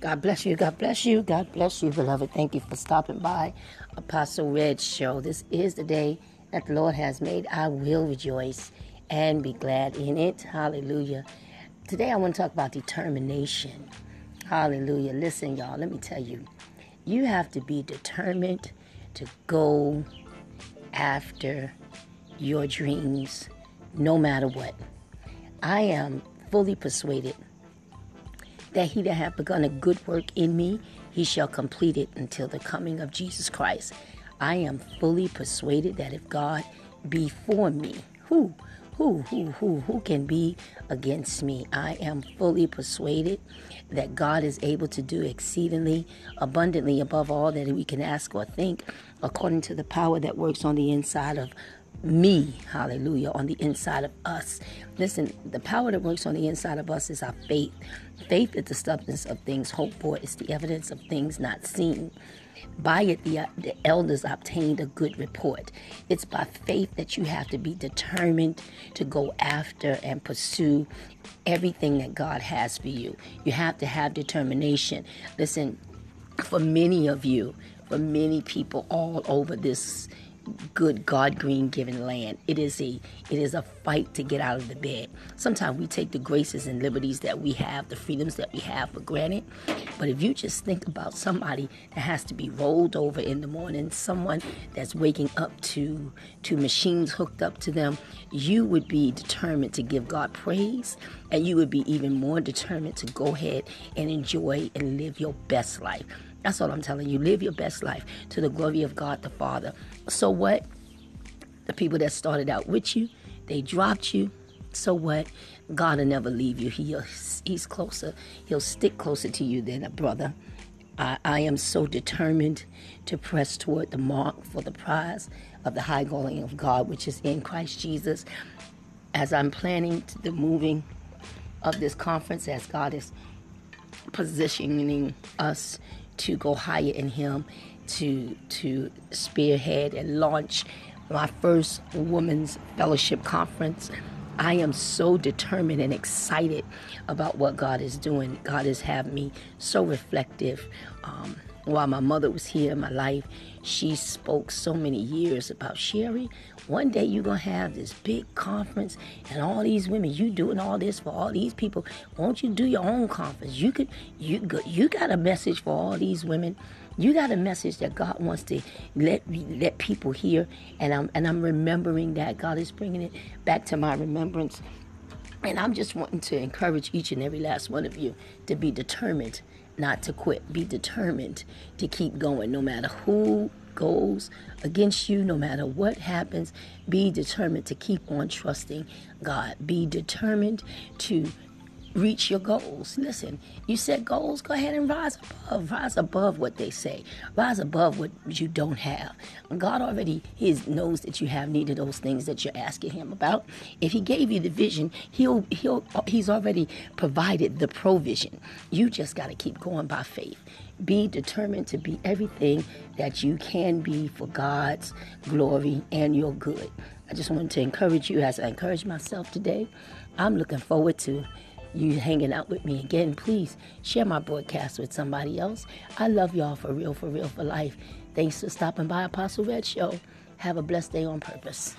God bless you. God bless you. God bless you, beloved. Thank you for stopping by Apostle Red Show. This is the day that the Lord has made. I will rejoice and be glad in it. Hallelujah. Today I want to talk about determination. Hallelujah. Listen, y'all, let me tell you, you have to be determined to go after your dreams no matter what. I am fully persuaded that he that hath begun a good work in me, he shall complete it until the coming of Jesus Christ. I am fully persuaded that if God be for me, who, who, who, who, who can be against me? I am fully persuaded that God is able to do exceedingly abundantly above all that we can ask or think, according to the power that works on the inside of me, hallelujah, on the inside of us. Listen, the power that works on the inside of us is our faith. Faith is the substance of things hoped for, it's the evidence of things not seen. By it, the, the elders obtained a good report. It's by faith that you have to be determined to go after and pursue everything that God has for you. You have to have determination. Listen, for many of you, for many people all over this good God green given land. It is a it is a fight to get out of the bed. Sometimes we take the graces and liberties that we have, the freedoms that we have for granted. But if you just think about somebody that has to be rolled over in the morning, someone that's waking up to to machines hooked up to them, you would be determined to give God praise and you would be even more determined to go ahead and enjoy and live your best life. That's all I'm telling you. Live your best life to the glory of God the Father. So what? The people that started out with you, they dropped you. So what? God will never leave you. He, he's closer. He'll stick closer to you than a brother. I, I am so determined to press toward the mark for the prize of the high calling of God, which is in Christ Jesus. As I'm planning the moving of this conference, as God is positioning us to go higher in Him, to to spearhead and launch my first women's fellowship conference. I am so determined and excited about what God is doing. God has had me so reflective. Um, while my mother was here in my life, she spoke so many years about Sherry. One day you're gonna have this big conference, and all these women. You doing all this for all these people. Won't you do your own conference? You could. You you got a message for all these women. You got a message that God wants to let let people hear, and I'm and I'm remembering that God is bringing it back to my remembrance. And I'm just wanting to encourage each and every last one of you to be determined not to quit. Be determined to keep going no matter who goes against you, no matter what happens. Be determined to keep on trusting God. Be determined to reach your goals. Listen, you set goals, go ahead and rise above. Rise above what they say. Rise above what you don't have. God already knows that you have needed those things that you're asking him about. If he gave you the vision, he'll he'll he's already provided the provision. You just got to keep going by faith. Be determined to be everything that you can be for God's glory and your good. I just wanted to encourage you as I encourage myself today. I'm looking forward to you hanging out with me again, please share my broadcast with somebody else. I love y'all for real, for real, for life. Thanks for stopping by Apostle Red Show. Have a blessed day on purpose.